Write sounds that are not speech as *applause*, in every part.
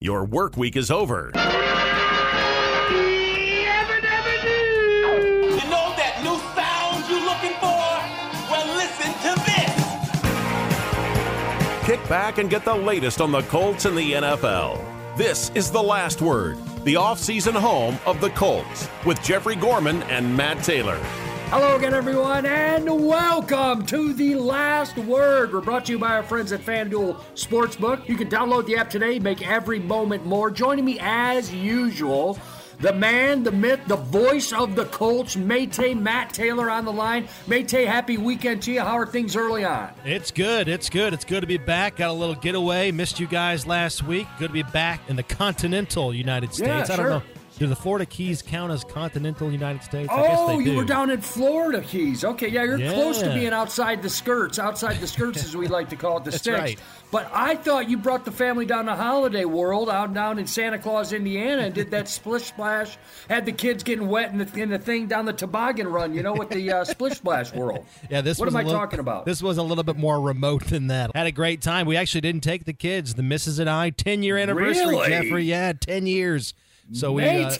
Your work week is over. You know that new sound you're looking for? Well, listen to this. Kick back and get the latest on the Colts and the NFL. This is The Last Word, the offseason home of the Colts, with Jeffrey Gorman and Matt Taylor. Hello again, everyone, and welcome to the last word. We're brought to you by our friends at FanDuel Sportsbook. You can download the app today, make every moment more. Joining me as usual, the man, the myth, the voice of the Colts, Mayte Matt Taylor on the line. Mayte, happy weekend to you. How are things early on? It's good. It's good. It's good to be back. Got a little getaway. Missed you guys last week. Good to be back in the continental United States. Yeah, I don't sure. know. Do the Florida Keys count as continental United States? I guess Oh, you do. were down in Florida Keys. Okay, yeah, you're close to being outside the skirts, outside the skirts, as we *laughs* like to call it, the That's sticks. right. But I thought you brought the family down to Holiday World, out down in Santa Claus, Indiana, and did that *laughs* splish splash. Had the kids getting wet in the, in the thing down the toboggan run, you know, with the uh, splish splash world. *laughs* Yeah, this What was am I little- talking about? This was a little bit more remote than that. Had a great time. We actually didn't take the kids, the missus and I. Ten year anniversary, Really? Jeffrey. Yeah, ten years. So we uh,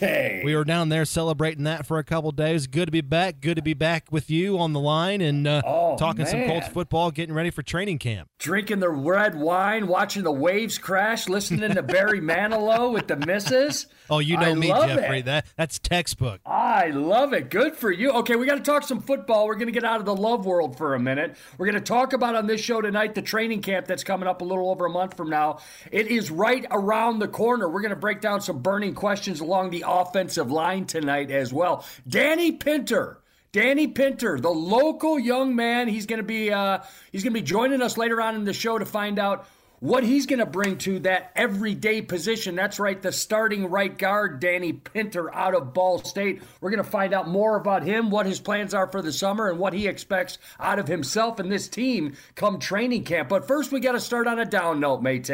we were down there celebrating that for a couple days. Good to be back. Good to be back with you on the line and uh, Oh, talking some man. Colts football, getting ready for training camp. Drinking the red wine, watching the waves crash, listening to Barry *laughs* Manilow with the misses. Oh, you know I me, Jeffrey. it. That that's textbook. I love it. Good for you. Okay, we got to talk some football. We're going to get out of the love world for a minute. We're going to talk about on this show tonight the training camp that's coming up a little over a month from now. It is right around the corner. We're going to break down some burning questions along the offensive line tonight as well. Danny Pinter. Danny Pinter, the local young man, he's going to be uh, he's going to be joining us later on in the show to find out what he's going to bring to that everyday position. That's right, the starting right guard, Danny Pinter out of Ball State. We're going to find out more about him, what his plans are for the summer, and what he expects out of himself and this team come training camp. But first, we got to start on a down note, Mate.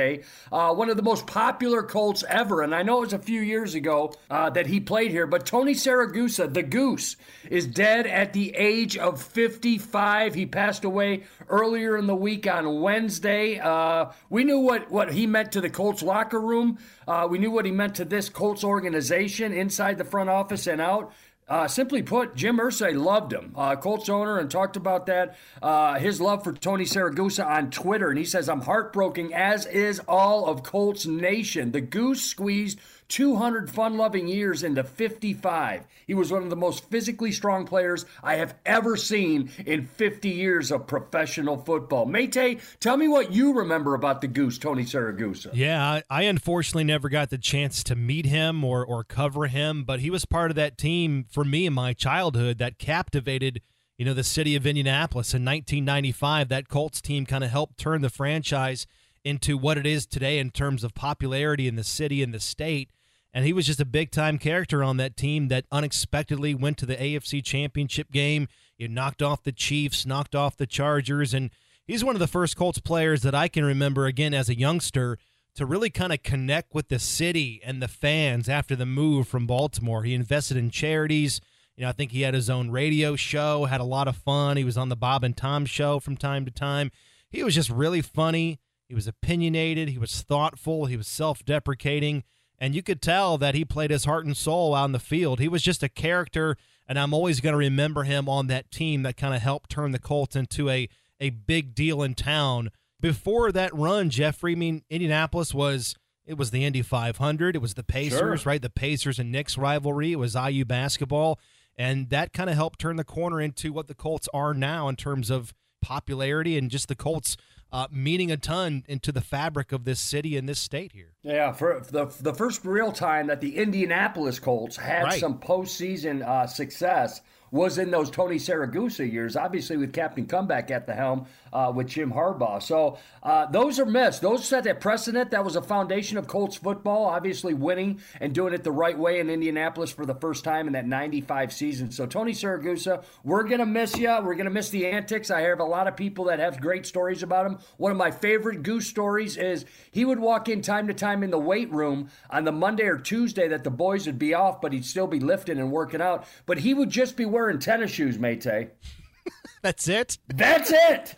Uh, one of the most popular Colts ever, and I know it was a few years ago uh, that he played here, but Tony Siragusa, the Goose, is dead at the age of 55. He passed away earlier in the week on Wednesday. Uh, we knew what, what he meant to the Colts locker room. Uh, we knew what he meant to this Colts organization inside the front office and out. Uh, simply put, Jim Irsay loved him, uh, Colts owner, and talked about that, uh, his love for Tony Siragusa on Twitter. And he says, I'm heartbroken, as is all of Colts Nation. The Goose squeezed 200 fun loving years into 55. He was one of the most physically strong players I have ever seen in 50 years of professional football. Mate, tell me what you remember about the Goose, Tony Siragusa. Yeah, I, unfortunately never got the chance to meet him or or cover him, but he was part of that team for me in my childhood that captivated, you know, the city of Indianapolis in 1995. That Colts team kind of helped turn the franchise into what it is today in terms of popularity in the city and the state. And he was just a big time character on that team that unexpectedly went to the AFC championship game. He knocked off the Chiefs, knocked off the Chargers, and he's one of the first Colts players that I can remember again as a youngster to really kind of connect with the city and the fans after the move from Baltimore. He invested in charities. You know, I think he had his own radio show, had a lot of fun. He was on the Bob and Tom show from time to time. He was just really funny. He was opinionated. He was thoughtful. He was self deprecating. And you could tell that he played his heart and soul out in the field. He was just a character, and I'm always going to remember him on that team that kind of helped turn the Colts into a, a big deal in town. Before that run, Jeffrey, I mean, Indianapolis was it was the Indy 500. It was the Pacers, Sure. right? The Pacers and Knicks rivalry. It was IU basketball, and that kind of helped turn the corner into what the Colts are now in terms of popularity and just the Colts uh, meaning a ton into the fabric of this city and this state here. Yeah, for the the first real time that the Indianapolis Colts had Right. some postseason uh, success was in those Tony Siragusa years, obviously with Captain Comeback at the helm uh, with Jim Harbaugh. So uh, those are missed. Those set that precedent. That was a foundation of Colts football, obviously winning and doing it the right way in Indianapolis for the first time in that 95 season. So Tony Siragusa, we're going to miss you. We're going to miss the antics. I have a lot of people that have great stories about him. One of my favorite Goose stories is he would walk in time to time in the weight room on the Monday or Tuesday that the boys would be off, but he'd still be lifting and working out. But he would just be wearing tennis shoes, Mate. *laughs* That's it. That's it.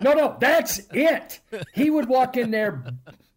No, no, that's it. He would walk in there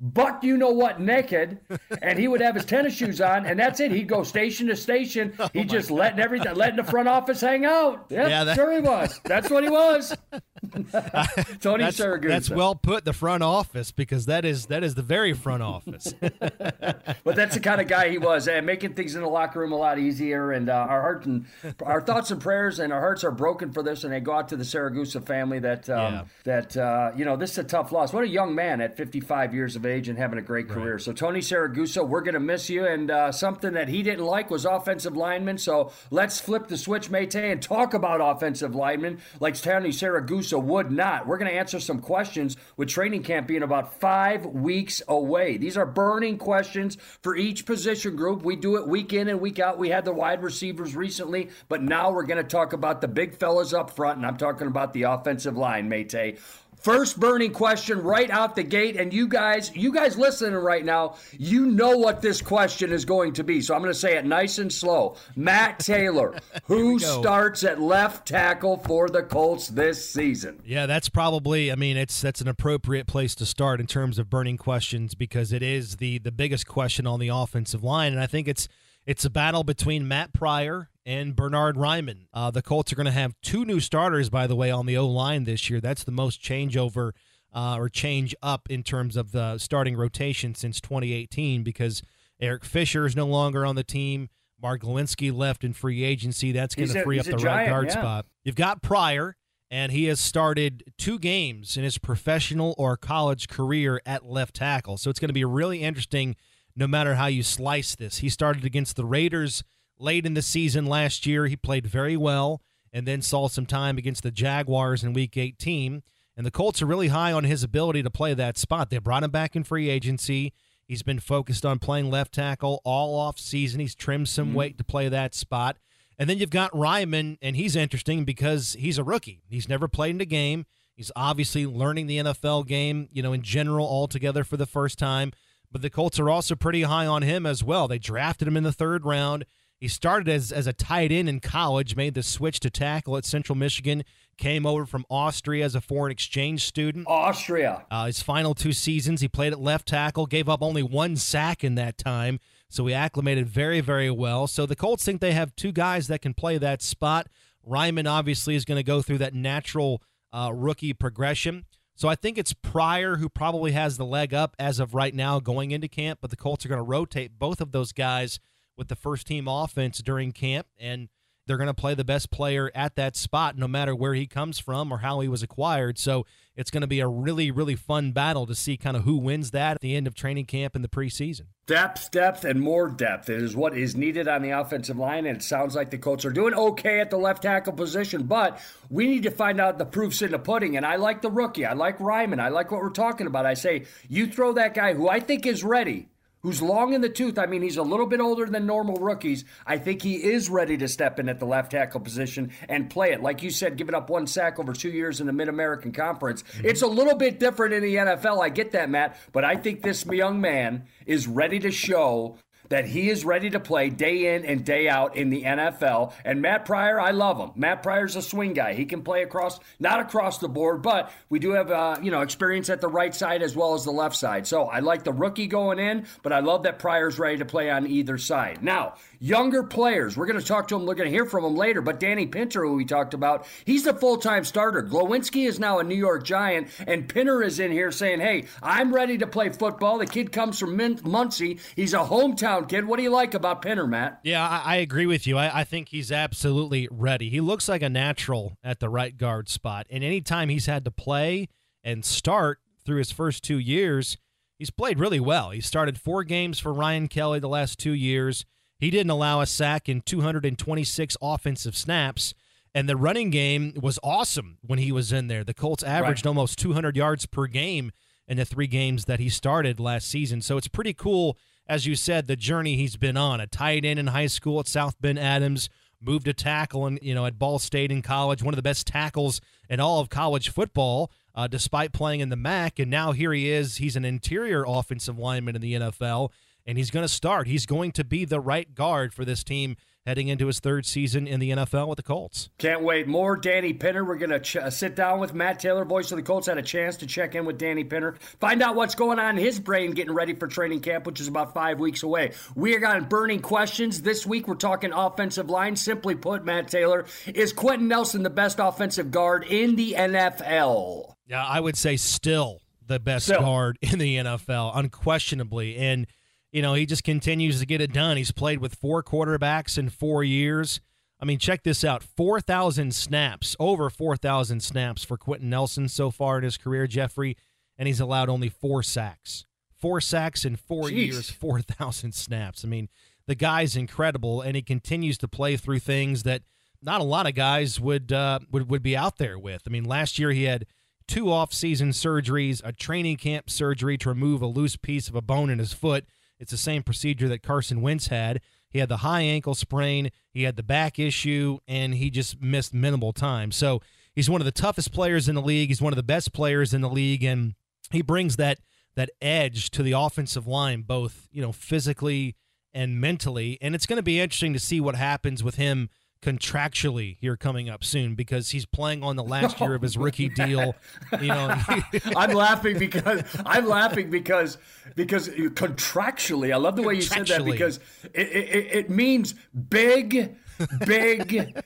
buck you know what naked, and he would have his tennis shoes on, and that's it. He'd go station to station. *laughs* Oh He'd just letting everything, letting the front office hang out. Yep, yeah, that, sure he was. That's what he was. *laughs* *laughs* Tony that's, Siragusa. That's well put. The front office, because that is that is the very front office. *laughs* but that's the kind of guy he was, and making things in the locker room a lot easier. And uh, our heart and our thoughts and prayers and our hearts are broken for this, and they go out to the Siragusa family. That um, yeah. that uh, you know, this is a tough loss. What a young man at 55 years of age and having a great career. Right. So Tony Siragusa, we're going to miss you. And uh, something that he didn't like was offensive linemen. So let's flip the switch, Mate, and talk about offensive linemen like Tony Siragusa would not. We're going to answer some questions with training camp being about five weeks away. These are burning questions for each position group. We do it week in and week out. We had the wide receivers recently, but now we're going to talk about the big fellas up front, and I'm talking about the offensive line, Mate. First burning question right out the gate, and you guys, you guys listening right now, you know what this question is going to be. So I'm going to say it nice and slow. Matt *laughs* Taylor, who starts at left tackle for the Colts this season? Yeah, that's probably. I mean, it's that's an appropriate place to start in terms of burning questions because it is the the biggest question on the offensive line, and I think it's it's a battle between Matt Pryor and Bernard Raimann. Uh, the Colts are going to have two new starters, by the way, on the O line this year. That's the most changeover uh, or change up in terms of the starting rotation since 2018 because Eric Fisher is no longer on the team. Mark Glowinski left in free agency. That's going to free up the giant, right guard yeah. spot. You've got Pryor, and he has started two games in his professional or college career at left tackle. So it's going to be really interesting no matter how you slice this. He started against the Raiders late in the season last year. He played very well and then saw some time against the Jaguars in week 18. And the Colts are really high on his ability to play that spot. They brought him back in free agency. He's been focused on playing left tackle all off season. He's trimmed some mm-hmm. weight to play that spot. And then you've got Raimann, and he's interesting because he's a rookie. He's never played in a game. He's obviously learning the NFL game, you know, in general altogether for the first time. But the Colts are also pretty high on him as well. They drafted him in the third round. He started as, as a tight end in college, made the switch to tackle at Central Michigan, came over from Austria as a foreign exchange student. Austria. Uh, his final two seasons, he played at left tackle, gave up only one sack in that time, so he acclimated very, very well. So the Colts think they have two guys that can play that spot. Raimann obviously is going to go through that natural uh, rookie progression. So I think it's Pryor who probably has the leg up as of right now going into camp, but the Colts are going to rotate both of those guys with the first team offense during camp, and they're going to play the best player at that spot, no matter where he comes from or how he was acquired. So it's going to be a really, really fun battle to see kind of who wins that at the end of training camp in the preseason. Depth, depth, and more depth is what is needed on the offensive line, and it sounds like the Colts are doing okay at the left tackle position, but we need to find out the proofs in the pudding. And I like the rookie. I like Raimann. I like what we're talking about. I say, you throw that guy who I think is ready who's long in the tooth. I mean, he's a little bit older than normal rookies. I think he is ready to step in at the left tackle position and play it. Like you said, giving up one sack over two years in the Mid American Conference. Mm-hmm. It's a little bit different in the NFL. I get that, Matt. But I think this young man is ready to show that he is ready to play day in and day out in the NFL. And Matt Pryor, I love him. Matt Pryor's a swing guy. He can play across, not across the board, but we do have, uh, you know, experience at the right side as well as the left side. So I like the rookie going in, but I love that Pryor's ready to play on either side. Now, Younger players, we're going to talk to them. We're going to hear from them later. But Danny Pinter, who we talked about, he's the full time starter. Glowinski is now a New York Giant, and Pinter is in here saying, Hey, I'm ready to play football. The kid comes from Muncie. He's a hometown kid. What do you like about Pinter, Matt? Yeah, I, I agree with you. I, I think he's absolutely ready. He looks like a natural at the right guard spot. And anytime he's had to play and start through his first two years, he's played really well. He started four games for Ryan Kelly the last two years. He didn't allow a sack in 226 offensive snaps. And the running game was awesome when he was in there. The Colts averaged right. almost 200 yards per game in the three games that he started last season. So it's pretty cool, as you said, the journey he's been on. A tight end in high school at South Bend Adams, moved to tackle and you know at Ball State in college, one of the best tackles in all of college football, uh, despite playing in the MAC. And now here he is. He's an interior offensive lineman in the NFL and he's going to start. He's going to be the right guard for this team heading into his third season in the NFL with the Colts. Can't wait. More Danny Pinter. We're going to ch- uh, sit down with Matt Taylor, voice of the Colts. Had a chance to check in with Danny Pinter, find out what's going on in his brain getting ready for training camp, which is about five weeks away. We are got burning questions. This week, we're talking offensive line. Simply put, Matt Taylor, is Quenton Nelson the best offensive guard in the NFL? Yeah, I would say still the best still. guard in the NFL, unquestionably. And – you know, he just continues to get it done. He's played with four quarterbacks in four years. I mean, check this out 4,000 snaps, over 4,000 snaps for Quenton Nelson so far in his career, Jeffrey, and he's allowed only four sacks. Four sacks in four Jeez. years, 4,000 snaps. I mean, the guy's incredible, and he continues to play through things that not a lot of guys would uh, would would be out there with. I mean, last year he had two off-season surgeries, a training camp surgery to remove a loose piece of a bone in his foot, it's the same procedure that Carson Wentz had. He had the high ankle sprain, he had the back issue, and he just missed minimal time. So he's one of the toughest players in the league. He's one of the best players in the league, and he brings that that edge to the offensive line, both you know physically and mentally. And it's going to be interesting to see what happens with him contractually here coming up soon because he's playing on the last *laughs* oh, year of his rookie deal. You know, *laughs* I'm laughing because I'm laughing because because contractually, I love the way you said that because it, it, it means big big,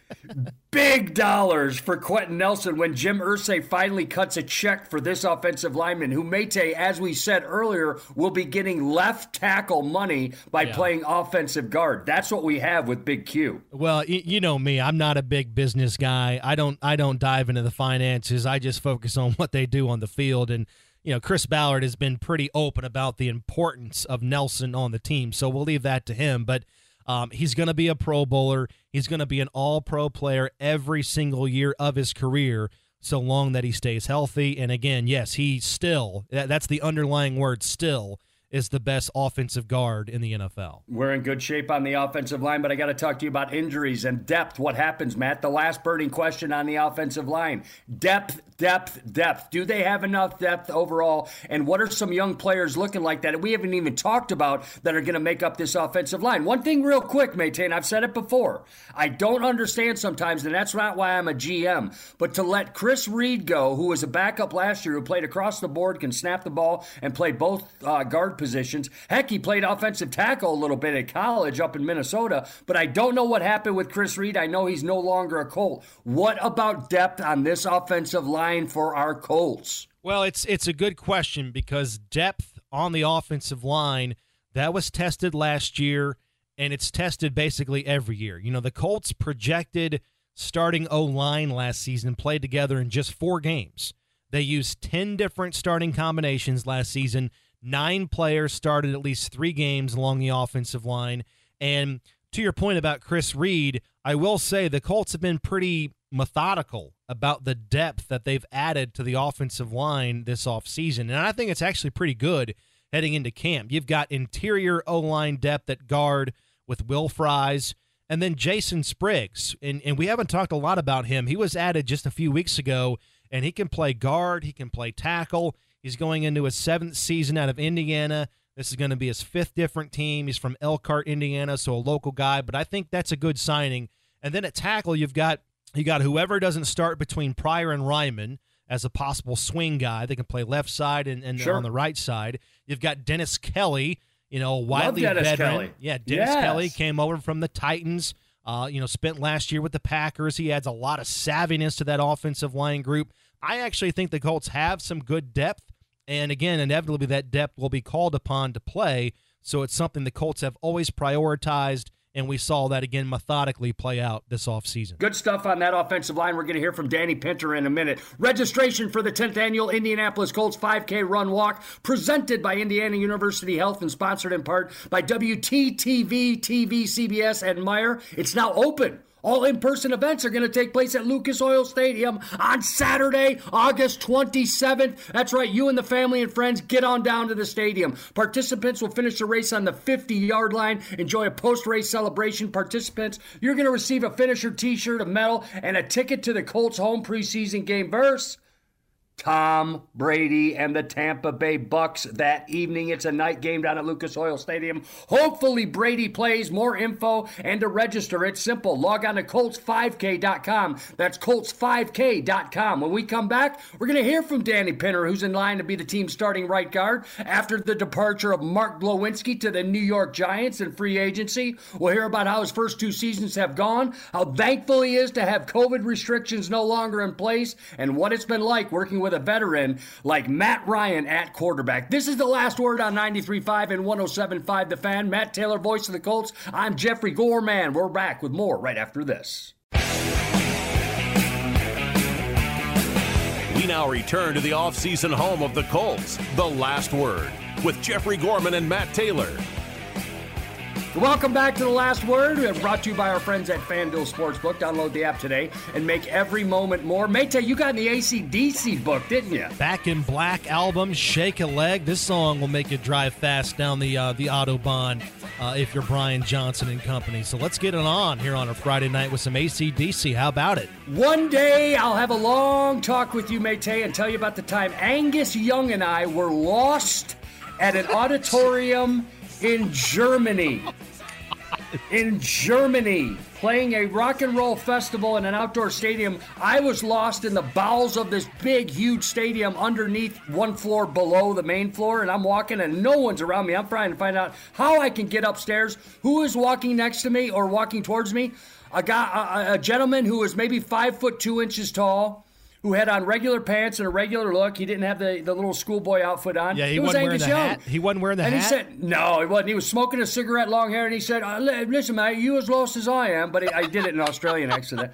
big dollars for Quenton Nelson when Jim Irsay finally cuts a check for this offensive lineman, who Mate, as we said earlier, will be getting left tackle money by yeah. playing offensive guard. That's what we have with Big Q. Well, you know me, I'm not a big business guy. I don't I don't dive into the finances. I just focus on what they do on the field and you know, Chris Ballard has been pretty open about the importance of Nelson on the team, so we'll leave that to him. But um, he's going to be a Pro Bowler. He's going to be an All Pro player every single year of his career, so long that he stays healthy. And again, yes, he still, that's the underlying word, still is the best offensive guard in the NFL. We're in good shape on the offensive line, but I got to talk to you about injuries and depth. What happens, Matt? The last burning question on the offensive line depth, depth, depth. Do they have enough depth overall? And what are some young players looking like that we haven't even talked about that are going to make up this offensive line? One thing, real quick, Maytain, I've said it before. I don't understand sometimes, and that's not why I'm a GM, but to let Chris Reed go, who was a backup last year, who played across the board, can snap the ball, and play both uh, guard positions. Heck, he played offensive tackle a little bit at college up in Minnesota, but I don't know what happened with Chris Reed. I know he's no longer a Colt. What about depth on this offensive line for our Colts? Well, it's it's a good question because depth on the offensive line that was tested last year and it's tested basically every year. You know, the Colts projected starting O line last season played together in just four games. They used 10 different starting combinations last season Nine players started at least three games along the offensive line. And to your point about Chris Reed, I will say the Colts have been pretty methodical about the depth that they've added to the offensive line this offseason. And I think it's actually pretty good heading into camp. You've got interior O line depth at guard with Will Fries and then Jason Spriggs. And, and we haven't talked a lot about him. He was added just a few weeks ago, and he can play guard, he can play tackle. He's going into his seventh season out of Indiana. This is going to be his fifth different team. He's from Elkhart, Indiana, so a local guy, but I think that's a good signing. And then at tackle, you've got you got whoever doesn't start between Pryor and Raimann as a possible swing guy. They can play left side and, and sure. on the right side. You've got Dennis Kelly, you know, widely veteran. Kelly. Yeah, Dennis yes. Kelly came over from the Titans. Uh, you know, spent last year with the Packers. He adds a lot of savviness to that offensive line group. I actually think the Colts have some good depth and again, inevitably, that depth will be called upon to play. So it's something the Colts have always prioritized. And we saw that again methodically play out this offseason. Good stuff on that offensive line. We're going to hear from Danny Pinter in a minute. Registration for the 10th annual Indianapolis Colts 5K Run Walk, presented by Indiana University Health and sponsored in part by WTTV, TV, CBS, and Meijer. It's now open all in person events are going to take place at Lucas Oil Stadium on Saturday, August 27th. That's right, you and the family and friends get on down to the stadium. Participants will finish the race on the 50 yard line, enjoy a post race celebration. Participants, you're going to receive a finisher t shirt, a medal, and a ticket to the Colts home preseason game. Verse Tom Brady and the Tampa Bay Bucks that evening. It's a night game down at Lucas Oil Stadium. Hopefully Brady plays. More info and to register, it's simple. Log on to Colts5K.com. That's Colts5K.com. When we come back, we're going to hear from Danny Pinter, who's in line to be the team's starting right guard after the departure of Mark Glowinski to the New York Giants in free agency. We'll hear about how his first two seasons have gone, how thankful he is to have COVID restrictions no longer in place, and what it's been like working with with a veteran like Matt Ryan at quarterback. This is the last word on 93.5 and 107.5 The Fan. Matt Taylor, voice of the Colts. I'm Jeffrey Gorman. We're back with more right after this. We now return to the offseason home of the Colts, The Last Word, with Jeffrey Gorman and Matt Taylor. Welcome back to The Last Word. We brought to you by our friends at FanDuel Sportsbook. Download the app today and make every moment more. Mate, you got in the ACDC book, didn't you? Back in Black album, Shake a Leg. This song will make you drive fast down the uh, the Autobahn uh, if you're Brian Johnson and company. So let's get it on here on a Friday night with some ACDC. How about it? One day I'll have a long talk with you, Mate, and tell you about the time Angus Young and I were lost at an *laughs* auditorium in Germany in Germany playing a rock and roll festival in an outdoor stadium. I was lost in the bowels of this big, huge stadium underneath one floor below the main floor, and I'm walking and no one's around me. I'm trying to find out how I can get upstairs, who is walking next to me or walking towards me. A guy, a, a gentleman who is maybe five foot two inches tall who had on regular pants and a regular look. He didn't have the, the little schoolboy outfit on. Yeah, he wasn't wearing the Young. hat. He wasn't wearing the and hat. And he said, no, he wasn't. He was smoking a cigarette, long hair, and he said, uh, listen, man, you as lost as I am. But I did it in Australian accent.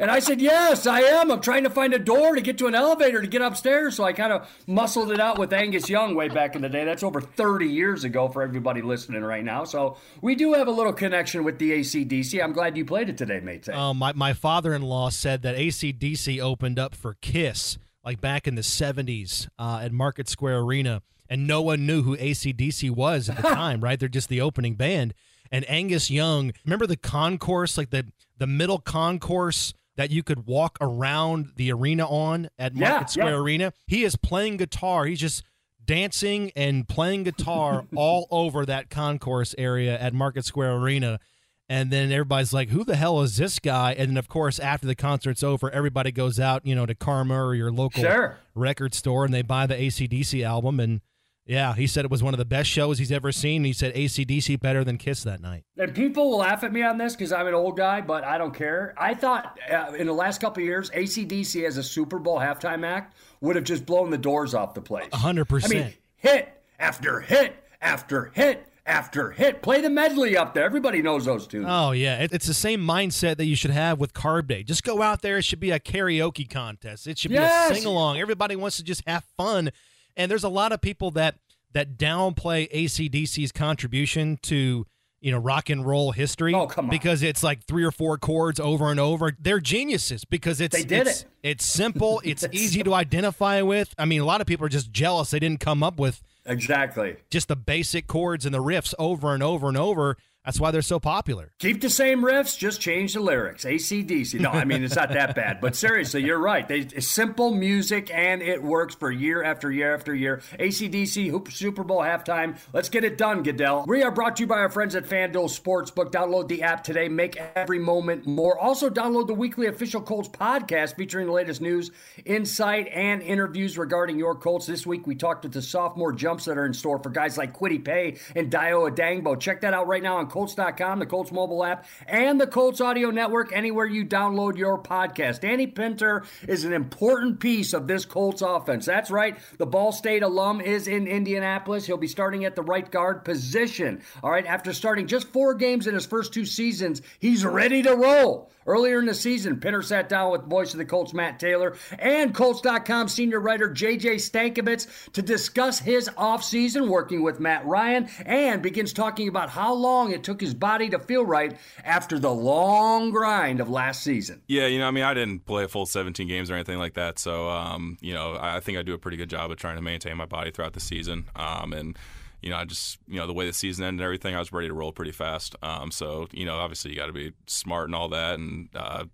And I said, Yes, I am. I'm trying to find a door to get to an elevator to get upstairs. So I kind of muscled it out with Angus Young way back in the day. That's over 30 years ago for everybody listening right now. So we do have a little connection with the ACDC. I'm glad you played it today, mate. Uh, my, my father in law said that ACDC opened up for Kiss like back in the 70s uh, at Market Square Arena. And no one knew who ACDC was at the *laughs* time, right? They're just the opening band. And Angus Young, remember the concourse, like the the middle concourse that you could walk around the arena on at Market yeah, Square yeah. Arena. He is playing guitar. He's just dancing and playing guitar *laughs* all over that concourse area at Market Square Arena. And then everybody's like, who the hell is this guy? And then, of course, after the concert's over, everybody goes out, you know, to Karma or your local sure. record store and they buy the ACDC album. And yeah, he said it was one of the best shows he's ever seen. He said ACDC better than Kiss that night. And people will laugh at me on this because I'm an old guy, but I don't care. I thought uh, in the last couple years, ACDC as a Super Bowl halftime act would have just blown the doors off the place. 100%. I mean, hit after hit after hit after hit. Play the medley up there. Everybody knows those tunes. Oh, yeah. It's the same mindset that you should have with Carb Day. Just go out there. It should be a karaoke contest, it should be yes. a sing along. Everybody wants to just have fun and there's a lot of people that that downplay ACDC's contribution to you know rock and roll history oh, come on. because it's like three or four chords over and over. They're geniuses because it's they did it's, it. It's simple. *laughs* It's easy to identify with. I mean, a lot of people are just jealous they didn't come up with exactly just the basic chords and the riffs over and over and over. That's why they're so popular. Keep the same riffs, just change the lyrics. ACDC. No, I mean, it's not that bad. But seriously, you're right. They, it's simple music, and it works for year after year after year. ACDC Super Bowl halftime. Let's get it done, Goodell. We are brought to you by our friends at FanDuel Sportsbook. Download the app today. Make every moment more. Also, download the weekly official Colts podcast featuring the latest news, insight, and interviews regarding your Colts. This week, we talked with the sophomore jumps that are in store for guys like Kwity Paye and Dayo Odeyingbo. Check that out right now on Colts.com, the Colts mobile app, and the Colts Audio Network, anywhere you download your podcast. Danny Pinter is an important piece of this Colts offense. That's right. The Ball State alum is in Indianapolis. He'll be starting at the right guard position. All right. After starting just four games in his first two seasons, he's ready to roll. Earlier in the season, Pinter sat down with voice of the Colts, Matt Taylor, and Colts.com senior writer JJ Stankevitz to discuss his offseason working with Matt Ryan and begins talking about how long it took his body to feel right after the long grind of last season. Yeah, you know, I mean, I didn't play a full 17 games or anything like that. So, um, you know, I think I do a pretty good job of trying to maintain my body throughout the season. Um, and, you know, I just, you know, the way the season ended and everything, I was ready to roll pretty fast. Um, so, you know, obviously you got to be smart and all that. And, uh,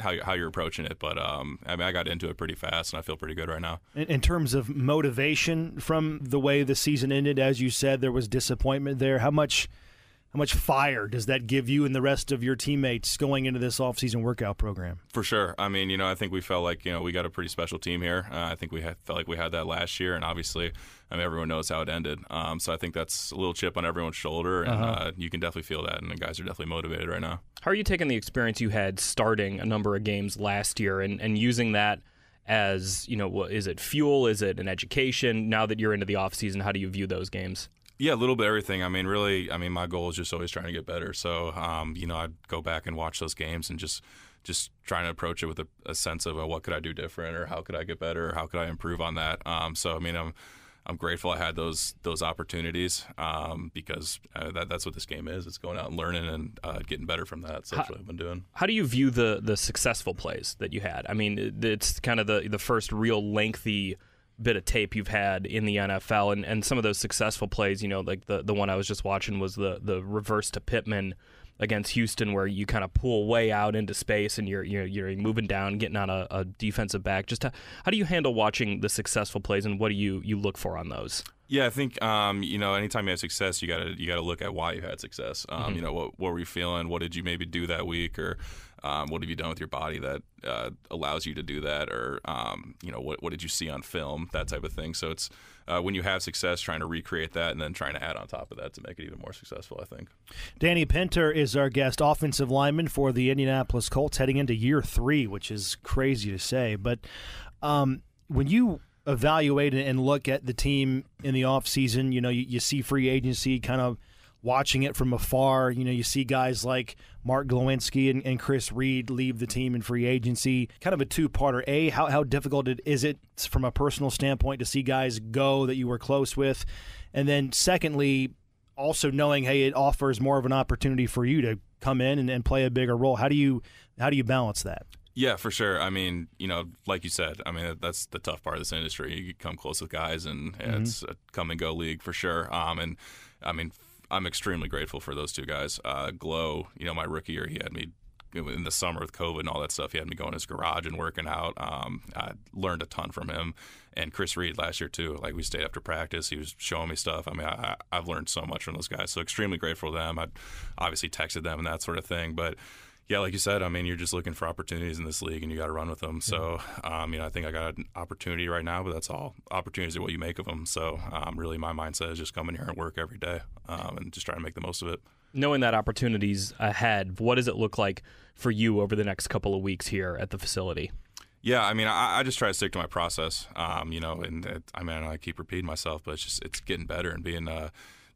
how how you're approaching it. But um, I mean, I got into it pretty fast, and I feel pretty good right now. In, in terms of motivation from the way the season ended, as you said, there was disappointment there. How much? How much fire does that give you and the rest of your teammates going into this offseason workout program? For sure. I mean, you know, I think we felt like you know we got a pretty special team here. Uh, I think we had, felt like we had that last year, and obviously, I mean, everyone knows how it ended. Um, so I think that's a little chip on everyone's shoulder, and uh-huh. uh, you can definitely feel that. And the guys are definitely motivated right now. How are you taking the experience you had starting a number of games last year and, and using that? as you know is it fuel is it an education now that you're into the off season how do you view those games yeah, a little bit everything. I mean, really, I mean, my goal is just always trying to get better. So, um, you know, I'd go back and watch those games and just just trying to approach it with a, a sense of uh, what could I do different or how could I get better or how could I improve on that. Um, so, I mean, I'm I'm grateful I had those those opportunities um, because uh, that, that's what this game is. It's going out and learning and uh, getting better from that. So that's how, what I've been doing. How do you view the the successful plays that you had? I mean, it's kind of the the first real lengthy bit of tape you've had in the NFL and, and some of those successful plays, you know, like the, the one I was just watching was the the reverse to Pittman against Houston where you kind of pull way out into space and you're you're, you're moving down, getting on a, a defensive back. Just how, how do you handle watching the successful plays and what do you you look for on those? Yeah, I think um, you know anytime you have success, you gotta you gotta look at why you had success. Um, mm-hmm. You know what what were you feeling? What did you maybe do that week, or um, what have you done with your body that uh, allows you to do that, or um, you know what what did you see on film, that type of thing. So it's uh, when you have success, trying to recreate that and then trying to add on top of that to make it even more successful. I think. Danny Pinter is our guest, offensive lineman for the Indianapolis Colts, heading into year three, which is crazy to say, but um, when you evaluate and look at the team in the offseason. You know, you, you see free agency kind of watching it from afar. You know, you see guys like Mark Glowinski and, and Chris Reed leave the team in free agency. Kind of a two parter. A, how, how difficult it, is it from a personal standpoint to see guys go that you were close with? And then, secondly, also knowing, hey, it offers more of an opportunity for you to come in and, and play a bigger role. How do you how do you balance that? Yeah, for sure. I mean, you know, like you said, I mean, that's the tough part of this industry. You come close with guys, and mm-hmm. it's a come and go league for sure. Um, and I mean, I'm extremely grateful for those two guys. Uh, Glow, you know, my rookie year, he had me in the summer with COVID and all that stuff. He had me going in his garage and working out. Um, I learned a ton from him. And Chris Reed last year too. Like we stayed after practice. He was showing me stuff. I mean, I, have learned so much from those guys. So extremely grateful to them. I obviously texted them and that sort of thing, but yeah, like you said, I mean, you're just looking for opportunities in this league, and you got to run with them. So, um, you know, I think I got an opportunity right now, but that's all. Opportunities are what you make of them. So, um, really, my mindset is just come in here and work every day, um, and just trying to make the most of it. Knowing that opportunities ahead, what does it look like for you over the next couple of weeks here at the facility? Yeah, I mean, I, I just try to stick to my process. Um, you know, and it, I mean, I keep repeating myself, but it's just it's getting better and being. Uh,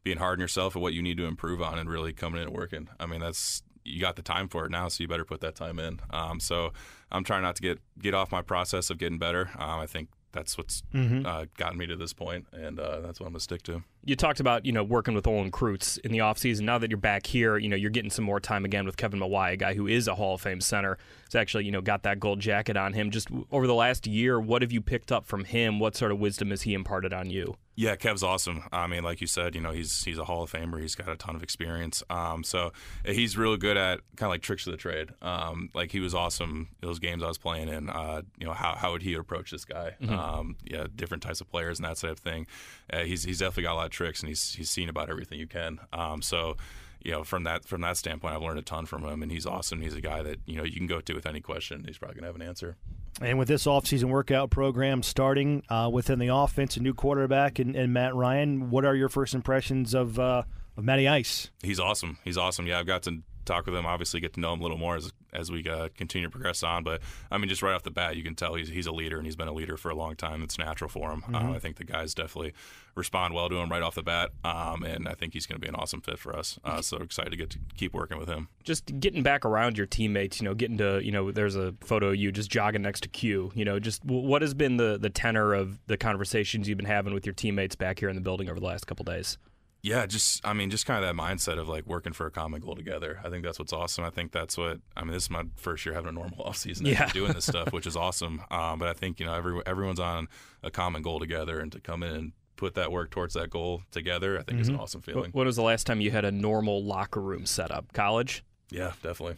being hard on yourself and what you need to improve on and really coming in and working. I mean, that's you got the time for it now, so you better put that time in. Um, so I'm trying not to get get off my process of getting better. Um, I think that's what's mm-hmm. uh, gotten me to this point, and uh, that's what I'm gonna stick to. You talked about you know working with Olin Kreutz in the offseason. Now that you're back here, you know you're getting some more time again with Kevin Mawae, a guy who is a Hall of Fame center. He's actually you know got that gold jacket on him. Just over the last year, what have you picked up from him? What sort of wisdom has he imparted on you? Yeah, Kev's awesome. I mean, like you said, you know, he's he's a Hall of Famer. He's got a ton of experience. Um, so he's really good at kind of like tricks of the trade. Um, like he was awesome those games I was playing in. Uh, you know, how how would he approach this guy? Mm-hmm. Um, yeah, different types of players and that type of thing. Uh, he's he's definitely got a lot of tricks, and he's he's seen about everything you can. Um, so you know, from that from that standpoint, I've learned a ton from him, and he's awesome. He's a guy that you know you can go to with any question. He's probably gonna have an answer. And with this offseason workout program starting uh, within the offense, a new quarterback and, and, Matt Ryan, what are your first impressions of uh, of Matty Ice? He's awesome. He's awesome. Yeah, I've got to talk with him. Obviously, get to know him a little more as as we uh, continue to progress on. But I mean, just right off the bat, you can tell he's he's a leader, and he's been a leader for a long time. It's natural for him. Mm-hmm. Um, I think the guys definitely respond well to him right off the bat, um, and I think he's going to be an awesome fit for us. Uh, so excited to get to keep working with him. Just getting back around your teammates, you know, getting to you know, there's a photo of you just jogging next to Q. You know, just what has been the the tenor of the conversations you've been having with your teammates back here in the building over the last couple days? Yeah, just I mean, just kind of that mindset of like working for a common goal together. I think that's what's awesome. I think that's what I mean. This is my first year having a normal *laughs* off season yeah. doing this *laughs* stuff, which is awesome. Um, but I think you know every everyone's on a common goal together, and to come in and put that work towards that goal together, I think mm-hmm. is an mm-hmm. awesome feeling. When was the last time you had a normal locker room setup? College? Yeah, definitely.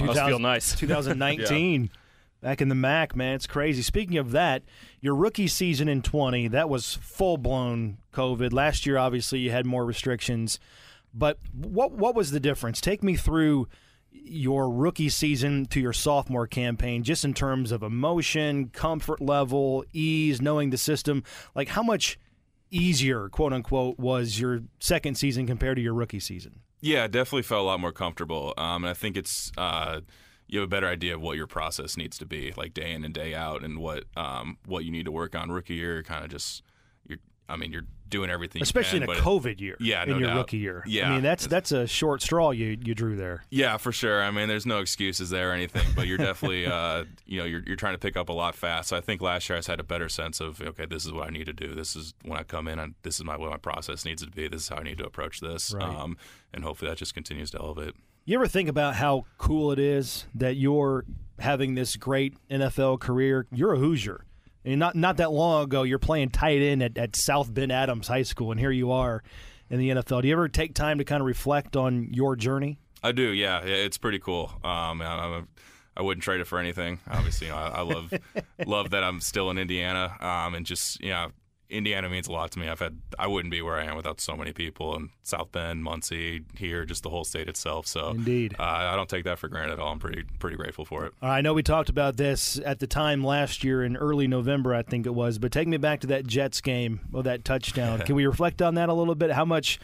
Must feel nice. 2019. *laughs* Back in the MAC, man, it's crazy. Speaking of that, your rookie season in 20, that was full blown COVID. Last year, obviously, you had more restrictions. But what what was the difference? Take me through your rookie season to your sophomore campaign, just in terms of emotion, comfort level, ease, knowing the system. Like, how much easier, quote unquote, was your second season compared to your rookie season? Yeah, definitely felt a lot more comfortable. Um, and I think it's uh, you have a better idea of what your process needs to be, like day in and day out, and what um, what you need to work on rookie year. Kind of just you're. I mean, you're doing everything, especially can, in a COVID year. Yeah, in your doubt. rookie year. Yeah, I mean that's that's a short straw you you drew there. Yeah, for sure. I mean, there's no excuses there or anything, but you're definitely, *laughs* uh, you know, you're, you're trying to pick up a lot fast. So I think last year I just had a better sense of, okay, this is what I need to do. This is when I come in, and this is my what my process needs to be. This is how I need to approach this, Right. um, and hopefully that just continues to elevate. You ever think about how cool it is that you're having this great NFL career? You're a Hoosier. And not not that long ago, you're playing tight end at, at South Bend Adams High School, and here you are in the NFL. Do you ever take time to kind of reflect on your journey? I do, yeah. it's pretty cool. Um, I, I wouldn't trade it for anything. Obviously, you know, I, I love *laughs* love that I'm still in Indiana, um, and just you know, Indiana means a lot to me. I've had I wouldn't be where I am without so many people, in South Bend, Muncie, here, just the whole state itself. So, Indeed. uh, I don't take that for granted at all. I'm pretty pretty grateful for it. I know we talked about this at the time last year in early November, I think it was, but take me back to that Jets game, oh, that touchdown. *laughs* Can we reflect on that a little bit? How much,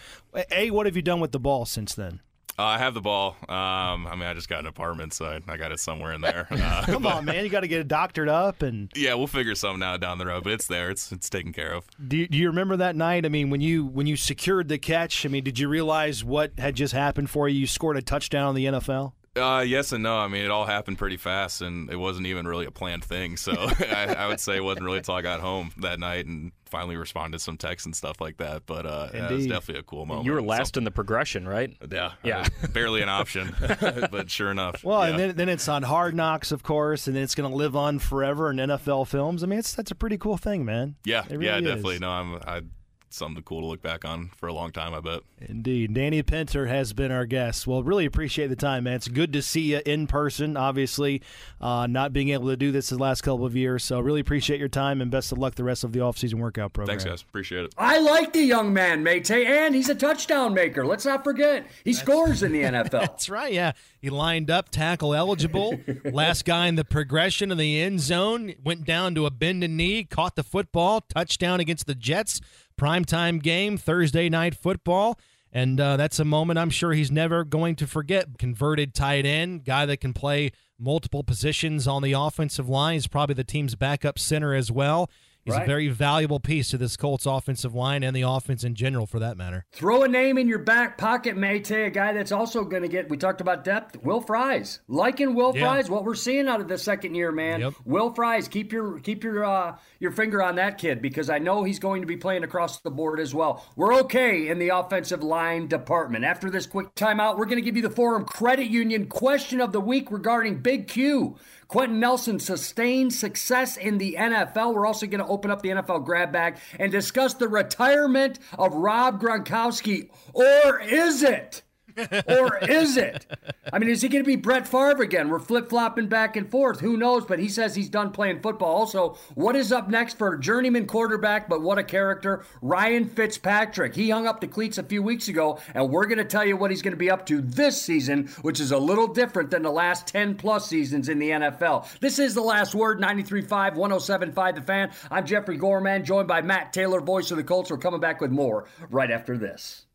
A, what have you done with the ball since then? Uh, I have the ball. Um, I mean, I just got an apartment, so I, I got it somewhere in there. *laughs* Uh, Come but- on, man. You got to get it doctored up. And Yeah, we'll figure something out down the road, but it's there. It's it's taken care of. do you, do you remember that night? I mean, when you when you secured the catch, I mean, did you realize what had just happened for you? You scored a touchdown in the NFL. Uh, yes and no. I mean, it all happened pretty fast, and it wasn't even really a planned thing. So *laughs* I, I would say it wasn't really until I got home that night and finally responded to some texts and stuff like that. But uh, yeah, it was definitely a cool moment. You were last in the progression, right? Yeah, Yeah. barely an option, *laughs* *laughs* but sure enough. Well, yeah. and then, then it's on Hard Knocks, of course, and then it's going to live on forever in NFL films. I mean, it's that's a pretty cool thing, man. yeah, really yeah, is. definitely. No, I'm I something cool to look back on for a long time. I bet. Indeed. Danny Pinter has been our guest. Well, really appreciate the time, man. It's good to see you in person, obviously, uh, not being able to do this the last couple of years. So, really appreciate your time and best of luck the rest of the offseason workout program. Thanks, guys. Appreciate it. I like the young man, Mate, and he's a touchdown maker. Let's not forget, he scores in the *laughs* NFL. That's right. Yeah. He lined up, tackle eligible. *laughs* Last guy in the progression of the end zone. Went down to a bended knee, caught the football, touchdown against the Jets. Primetime game, Thursday night football. And uh, that's a moment I'm sure he's never going to forget. Converted tight end, guy that can play multiple positions on the offensive line. He's probably the team's backup center as well. He's a very valuable piece to this Colts offensive line and the offense in general, for that matter. Throw a name in your back pocket, Mate, a guy that's also going to get, we talked about depth, Will Fries. Liking Will Yeah. Fries, what we're seeing out of the second year, man. Yep. Will Fries, keep your keep your uh, your finger on that kid because I know he's going to be playing across the board as well. We're okay in the offensive line department. After this quick timeout, we're going to give you the Forum Credit Union question of the week regarding Big Q. Quenton Nelson sustained success in the NFL. We're also going to open up the NFL grab bag and discuss the retirement of Rob Gronkowski. Or is it? Or is it? I mean, is he going to be Brett Favre again? We're flip flopping back and forth. Who knows? But he says he's done playing football. Also, what is up next for journeyman quarterback, but what a character, Ryan Fitzpatrick? He hung up the cleats a few weeks ago, and we're going to tell you what he's going to be up to this season, which is a little different than the last 10 plus seasons in the NFL. This is the last word 93.5, 107.5 The Fan. I'm Jeffrey Gorman, joined by Matt Taylor, voice of the Colts. We're coming back with more right after this.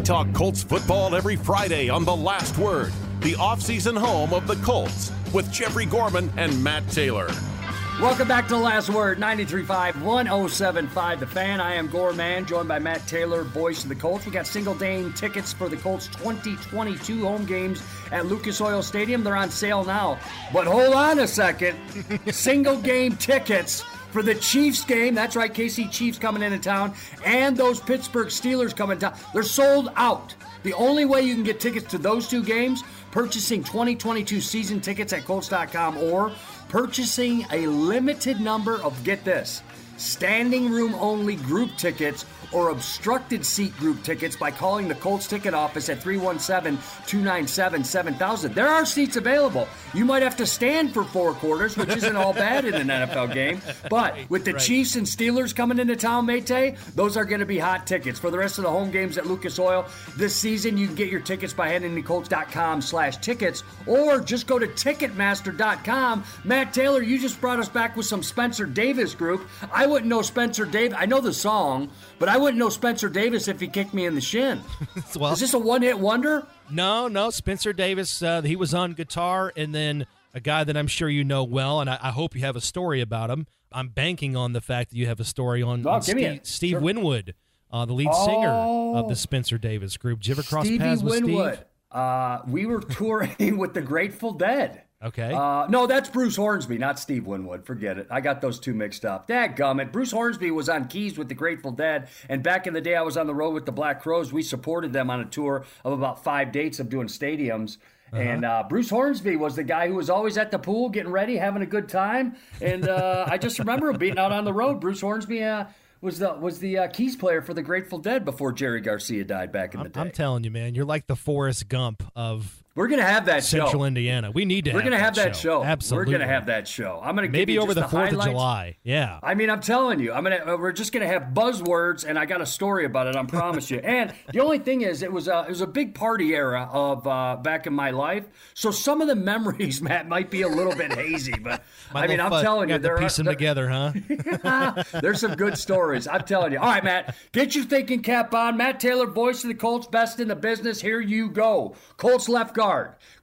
We talk Colts football every Friday on The Last Word, the offseason home of the Colts, with Jeffrey Gorman and Matt Taylor. Welcome back to the last word 93.5 1075 The Fan. I am Gorman, joined by Matt Taylor, voice of the Colts. We got single day tickets for the Colts 2022 home games at Lucas Oil Stadium. They're on sale now. But hold on a second. *laughs* single game tickets for the Chiefs game. That's right, KC Chiefs coming into town, and those Pittsburgh Steelers coming to town. They're sold out. The only way you can get tickets to those two games, purchasing 2022 season tickets at Colts.com or purchasing a limited number of, get this, standing room only group tickets or obstructed seat group tickets by calling the Colts ticket office at 317 297 7000. There are seats available. You might have to stand for four quarters, which isn't all bad in an NFL game. But with the right. Chiefs and Steelers coming into town, Mate, those are going to be hot tickets. For the rest of the home games at Lucas Oil this season, you can get your tickets by heading to Colts.com slash tickets or just go to Ticketmaster.com. Matt Taylor, you just brought us back with some Spencer Davis group. I wouldn't know Spencer Davis. I know the song, but I wouldn't know Spencer Davis if he kicked me in the shin. *laughs* well, Is this a one hit wonder? no, no. Spencer Davis, uh, he was on guitar, and then a guy that I'm sure you know well, and I, I hope you have a story about him. I'm banking on the fact that you have a story on, Oh, on Steve. Steve Sure. Winwood, uh, the lead singer of Oh. the Spencer Davis group. Did you ever cross Stevie paths with Winwood. Steve? Uh, we were *laughs* touring with the Grateful Dead. Okay. Uh, no, that's Bruce Hornsby, not Steve Winwood. Forget it. I got those two mixed up. Dadgummit. Bruce Hornsby was on keys with the Grateful Dead, and back in the day I was on the road with the Black Crowes. We supported them on a tour of about five dates of doing stadiums. And uh, Bruce Hornsby was the guy who was always at the pool, getting ready, having a good time. And uh, I just remember him being out on the road. Bruce Hornsby uh, was the was the uh, keys player for the Grateful Dead before Jerry Garcia died back in the I'm, day. I'm telling you, man, you're like the Forrest Gump of We're gonna have that show. Central show. Indiana. We need to. We're have gonna have that show. Absolutely. We're gonna have that show. I'm gonna Maybe over the Fourth of. July. Yeah. I mean, I'm telling you, I'm gonna. uh, We're just gonna have buzzwords, and I got a story about it. I promise you. *laughs* And the only thing is, it was a, it was a big party era of uh, back in my life. So some of the memories, *laughs* Matt, might be a little bit hazy. But *laughs* I mean, I'm telling you, got to there are, piece them there- together, huh? there's some good stories. I'm telling you. All right, Matt, get your thinking cap on. Matt Taylor, voice of the Colts, best in the business. Here you go. Colts left guard,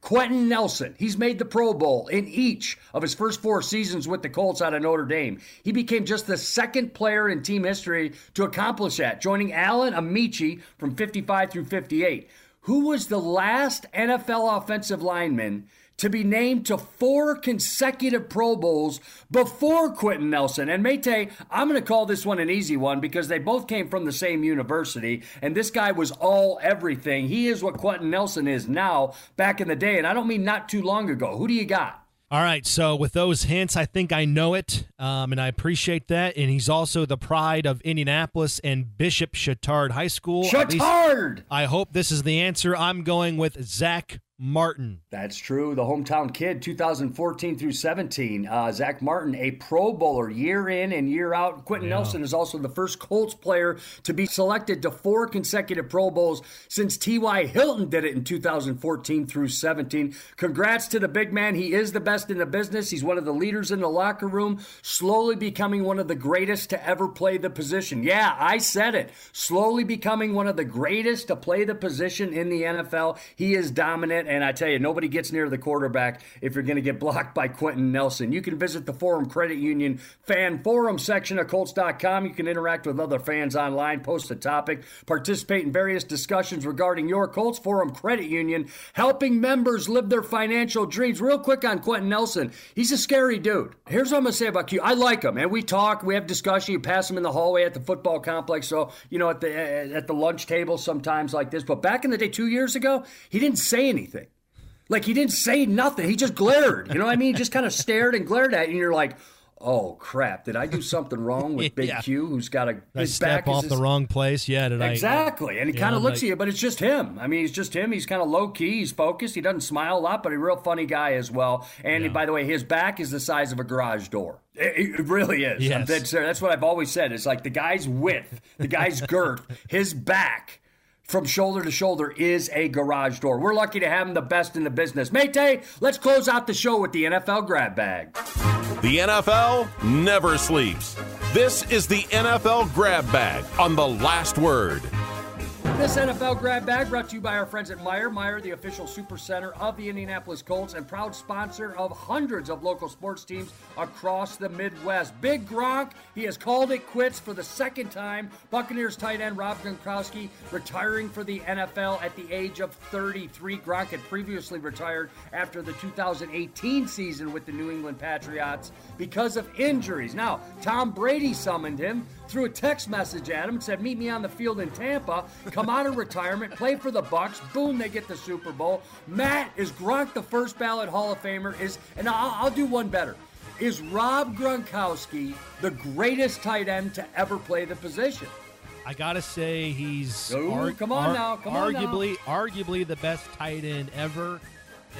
Quenton Nelson. He's made the Pro Bowl in each of his first four seasons with the Colts out of Notre Dame. He became just the second player in team history to accomplish that, joining Alan Ameche from 55 through 58. Who was the last NFL offensive lineman to be named to four consecutive Pro Bowls before Quenton Nelson. And Mate, I'm going to call this one an easy one because they both came from the same university, and this guy was all everything. He is what Quenton Nelson is now back in the day, and I don't mean not too long ago. Who do you got? All right, so with those hints, I think I know it, um, and I appreciate that. And he's also the pride of Indianapolis and Bishop Chatard High School. At Chatard! I hope this is the answer. I'm going with Zack Martin. That's true. The hometown kid, 2014 through 17. Uh, Zack Martin, a Pro Bowler year in and year out. Quenton Nelson is also the first Colts player to be selected to four consecutive Pro Bowls since T.Y. Hilton did it in 2014 through 17. Congrats to the big man. He is the best in the business. He's one of the leaders in the locker room, slowly becoming one of the greatest to ever play the position. Yeah, I said it. Slowly becoming one of the greatest to play the position in the NFL. He is dominant, and I tell you, nobody gets near the quarterback if you're going to get blocked by Quenton Nelson. You can visit the Forum Credit Union fan forum section of Colts.com. You can interact with other fans online, post a topic, participate in various discussions regarding your Colts Forum Credit Union, helping members live their financial dreams. Real quick on Quenton Nelson, he's a scary dude. Here's what I'm going to say about Q. I like him, and we talk, we have discussion. You pass him in the hallway at the football complex, so you know at the at the lunch table sometimes like this. But back in the day, two years ago, he didn't say anything. Like he didn't say nothing. He just glared. You know what I mean? He just kind of stared and glared at you, and you're like, "Oh crap! Did I do something wrong with *laughs* Big Yeah. Q, who's got a Did I his step back off his- the wrong place? Yeah, did I? Exactly. And he Yeah, kind of looks like- at you, but it's just him. I mean, he's just him. He's kind of low key. He's focused. He doesn't smile a lot, but a real funny guy as well. And by the way, his back is the size of a garage door. It, it really is. Yes. Serious. That's what I've always said. It's like the guy's width, the guy's girth, his back from shoulder to shoulder is a garage door. We're lucky to have him the best in the business. Mate, let's close out the show with the NFL grab bag. The NFL never sleeps. This is the NFL Grab Bag on the last word. This NFL grab bag brought to you by our friends at Meijer. Meijer, the official super center of the Indianapolis Colts and proud sponsor of hundreds of local sports teams across the Midwest. Big Gronk, he has called it quits for the second time. Buccaneers tight end Rob Gronkowski retiring for the NFL at the age of 33. Gronk had previously retired after the 2018 season with the New England Patriots because of injuries. Now, Tom Brady summoned him threw a text message at him and said, "Meet me on the field in Tampa. Come out of retirement, play for the Bucs. Boom, they get the Super Bowl." Matt is Gronk the first ballot Hall of Famer. Is and I'll, I'll do one better. Is Rob Gronkowski the greatest tight end to ever play the position? I gotta say he's Ooh, come on now, come on now. arguably arguably the best tight end ever,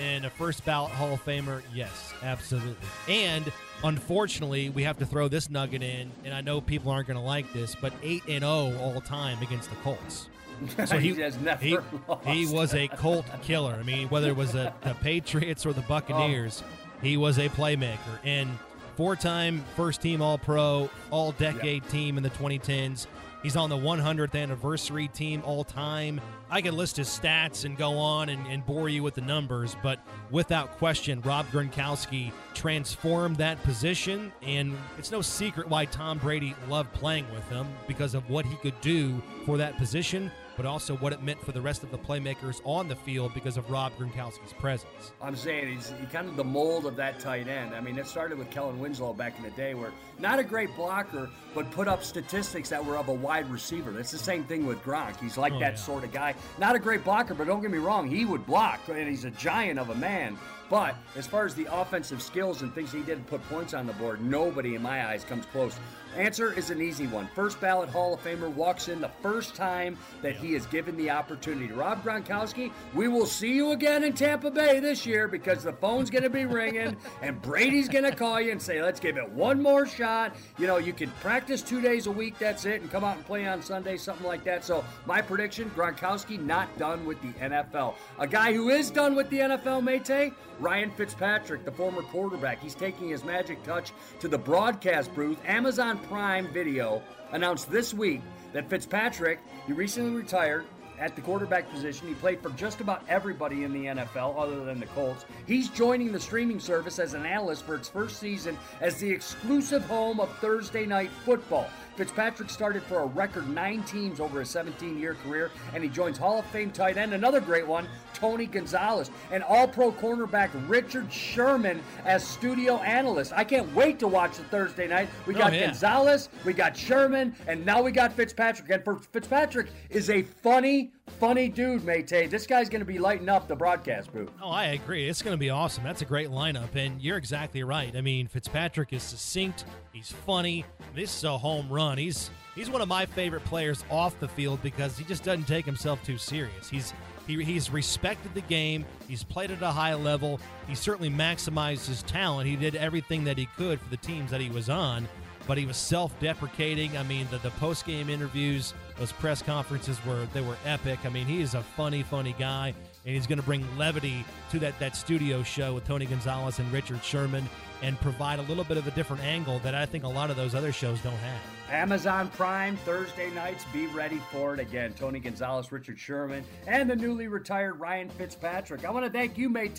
and a first ballot Hall of Famer. Yes, absolutely. And unfortunately, we have to throw this nugget in, and I know people aren't going to like this, but eight and zero all time against the Colts. *laughs* So he, has never he, lost. he was a Colt killer. I mean, whether it was the, the Patriots or the *laughs* oh. Buccaneers, he was a playmaker and four-time first-team All-Pro, All-Decade team in the 2010s. He's on the 100th anniversary team all time. I could list his stats and go on and, and bore you with the numbers, but without question, Rob Gronkowski transformed that position, and it's no secret why Tom Brady loved playing with him because of what he could do for that position, but also what it meant for the rest of the playmakers on the field because of Rob Gronkowski's presence. I'm saying he's he kind of the mold of that tight end. I mean, it started with Kellen Winslow back in the day, where not a great blocker, but put up statistics that were of a wide receiver. It's the same thing with Gronk. He's like Oh, that yeah. sort of guy. Not a great blocker, but don't get me wrong, he would block, and he's a giant of a man. But as far as the offensive skills and things he did to put points on the board, nobody in my eyes comes close. Answer is an easy one. First ballot Hall of Famer walks in the first time that he is given the opportunity. Rob Gronkowski, we will see you again in Tampa Bay this year because the phone's going to be ringing *laughs* and Brady's going to call you and say, let's give it one more shot. You know, you can practice two days a week, that's it, and come out and play on Sunday, something like that. So, my prediction Gronkowski not done with the NFL. A guy who is done with the NFL, Mate, Ryan Fitzpatrick, the former quarterback. He's taking his magic touch to the broadcast booth. Amazon Prime Video announced this week that Fitzpatrick, he recently retired at the quarterback position. He played for just about everybody in the NFL other than the Colts. He's joining the streaming service as an analyst for its first season as the exclusive home of Thursday Night Football. Fitzpatrick started for a record nine teams over a 17 year career, and he joins Hall of Fame tight end, another great one, Tony Gonzalez, and all pro cornerback Richard Sherman as studio analyst. I can't wait to watch the Thursday night. We Oh, got yeah. Gonzalez, we got Sherman, and now we got Fitzpatrick. And for Fitzpatrick is a funny, funny dude, Mate. This guy's going to be lighting up the broadcast booth. Oh, I agree. It's going to be awesome. That's a great lineup, and you're exactly right. I mean, Fitzpatrick is succinct. He's funny. This is a home run. He's he's one of my favorite players off the field because he just doesn't take himself too serious. He's he, he's respected the game. He's played at a high level. He certainly maximized his talent. He did everything that he could for the teams that he was on. But he was self-deprecating. I mean, the, the post-game interviews, those press conferences were they were epic. I mean, he is a funny, funny guy, and he's going to bring levity to that that studio show with Tony Gonzalez and Richard Sherman, and provide a little bit of a different angle that I think a lot of those other shows don't have. Amazon Prime Thursday nights. Be ready for it again. Tony Gonzalez, Richard Sherman, and the newly retired Ryan Fitzpatrick. I want to thank you, Mate.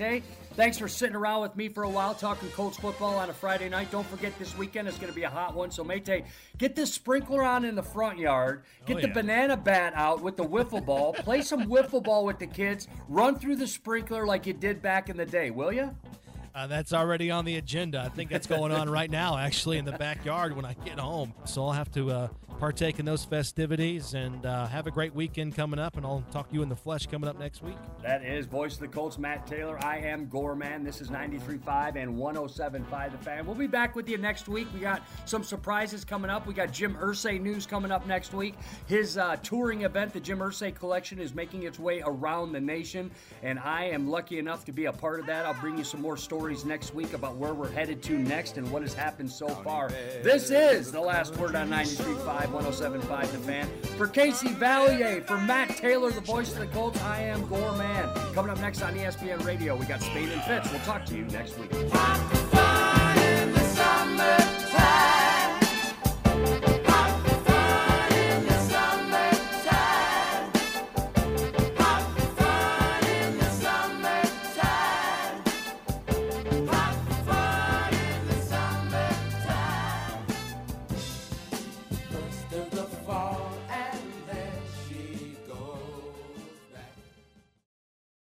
Thanks for sitting around with me for a while talking Colts football on a Friday night. Don't forget this weekend is going to be a hot one. So, Mate, get the sprinkler on in the front yard. Oh, get Oh, the banana bat out with the wiffle ball. Play some wiffle ball with the kids. Run through the sprinkler like you did back in the day, will you? Uh, that's already on the agenda. I think that's going on right now, actually, in the backyard when I get home. So I'll have to uh, partake in those festivities and uh, have a great weekend coming up. And I'll talk to you in the flesh coming up next week. That is Voice of the Colts, Matt Taylor. I am Gorman. This is 93.5 and 107.5 The Fan. We'll be back with you next week. We got some surprises coming up. We got Jim Irsay news coming up next week. His uh, touring event, the Jim Irsay Collection, is making its way around the nation, and I am lucky enough to be a part of that. I'll bring you some more stories next week about where we're headed to next and what has happened so far. This is the last word on 93.5, 107.5 The Fan. For Casey Valier, for Matt Taylor, the voice of the Colts, I am Gorman. Coming up next on ESPN Radio, we got Spain and Fitz. We'll talk to you next week.